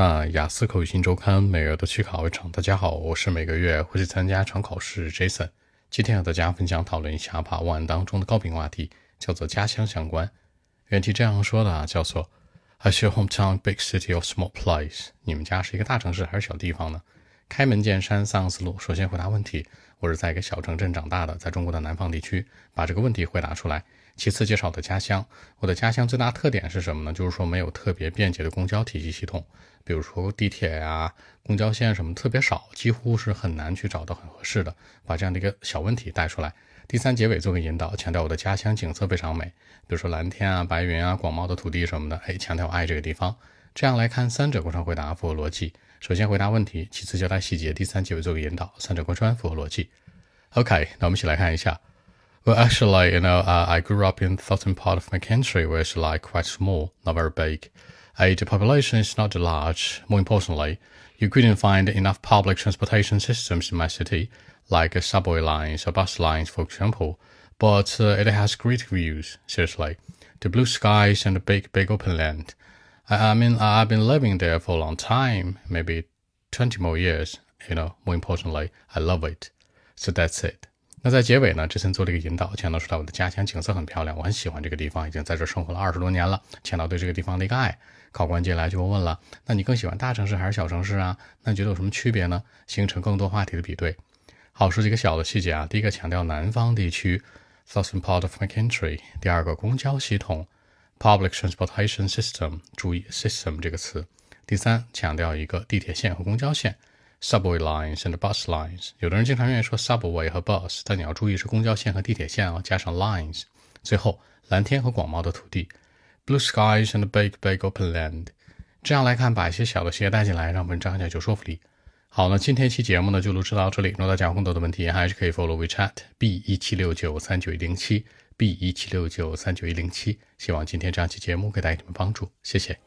那雅思口语新周刊每月都去考一场。大家好，我是每个月会去参加场考试 Jason。今天和大家分享讨论一下把万当中的高频话题，叫做家乡相关。原题这样说的啊，叫做 Is your hometown big city or small place？你们家是一个大城市还是小地方呢？开门见山，三个思路。首先回答问题，我是在一个小城镇长大的，在中国的南方地区，把这个问题回答出来。其次介绍我的家乡，我的家乡最大特点是什么呢？就是说没有特别便捷的公交体系系统，比如说地铁呀、公交线什么特别少，几乎是很难去找到很合适的。把这样的一个小问题带出来。第三结尾做个引导，强调我的家乡景色非常美，比如说蓝天啊、白云啊、广袤的土地什么的，哎，强调我爱这个地方。这样来看，三者贯穿回答符合逻辑。首先回答问题，其次交代细节，第三结尾做个引导，三者贯穿符合逻辑。OK，那我们一起来看一下。Well, actually, you know, uh, I grew up in the southern part of my country, where it's like quite small, not very big. Uh, the population is not large. More importantly, you couldn't find enough public transportation systems in my city, like uh, subway lines or bus lines, for example. But uh, it has great views, seriously. The blue skies and the big, big open land. I, mean, I've been living there for a long time, maybe 20 more years. You know, more importantly, I love it. So that's it. 那在结尾呢，这森做了一个引导，强调说到我的家乡景色很漂亮，我很喜欢这个地方，已经在这生活了二十多年了，强调对这个地方的一个爱。考官接下来就会问了，那你更喜欢大城市还是小城市啊？那你觉得有什么区别呢？形成更多话题的比对。好，说几个小的细节啊，第一个强调南方地区，southern part of my country。第二个公交系统，public transportation system，注意 system 这个词。第三，强调一个地铁线和公交线。subway lines and bus lines，有的人经常愿意说 subway 和 bus，但你要注意是公交线和地铁线哦，加上 lines。最后，蓝天和广袤的土地，blue skies and big big open land。这样来看，把一些小的细节带进来，让文章更加有说服力。好，那今天一期节目呢就录制到这里。如果大家有更多的问题，还是可以 follow WeChat b 一七六九三九一零七 b 一七六九三九一零七。希望今天这样期节目给大家什么帮助，谢谢。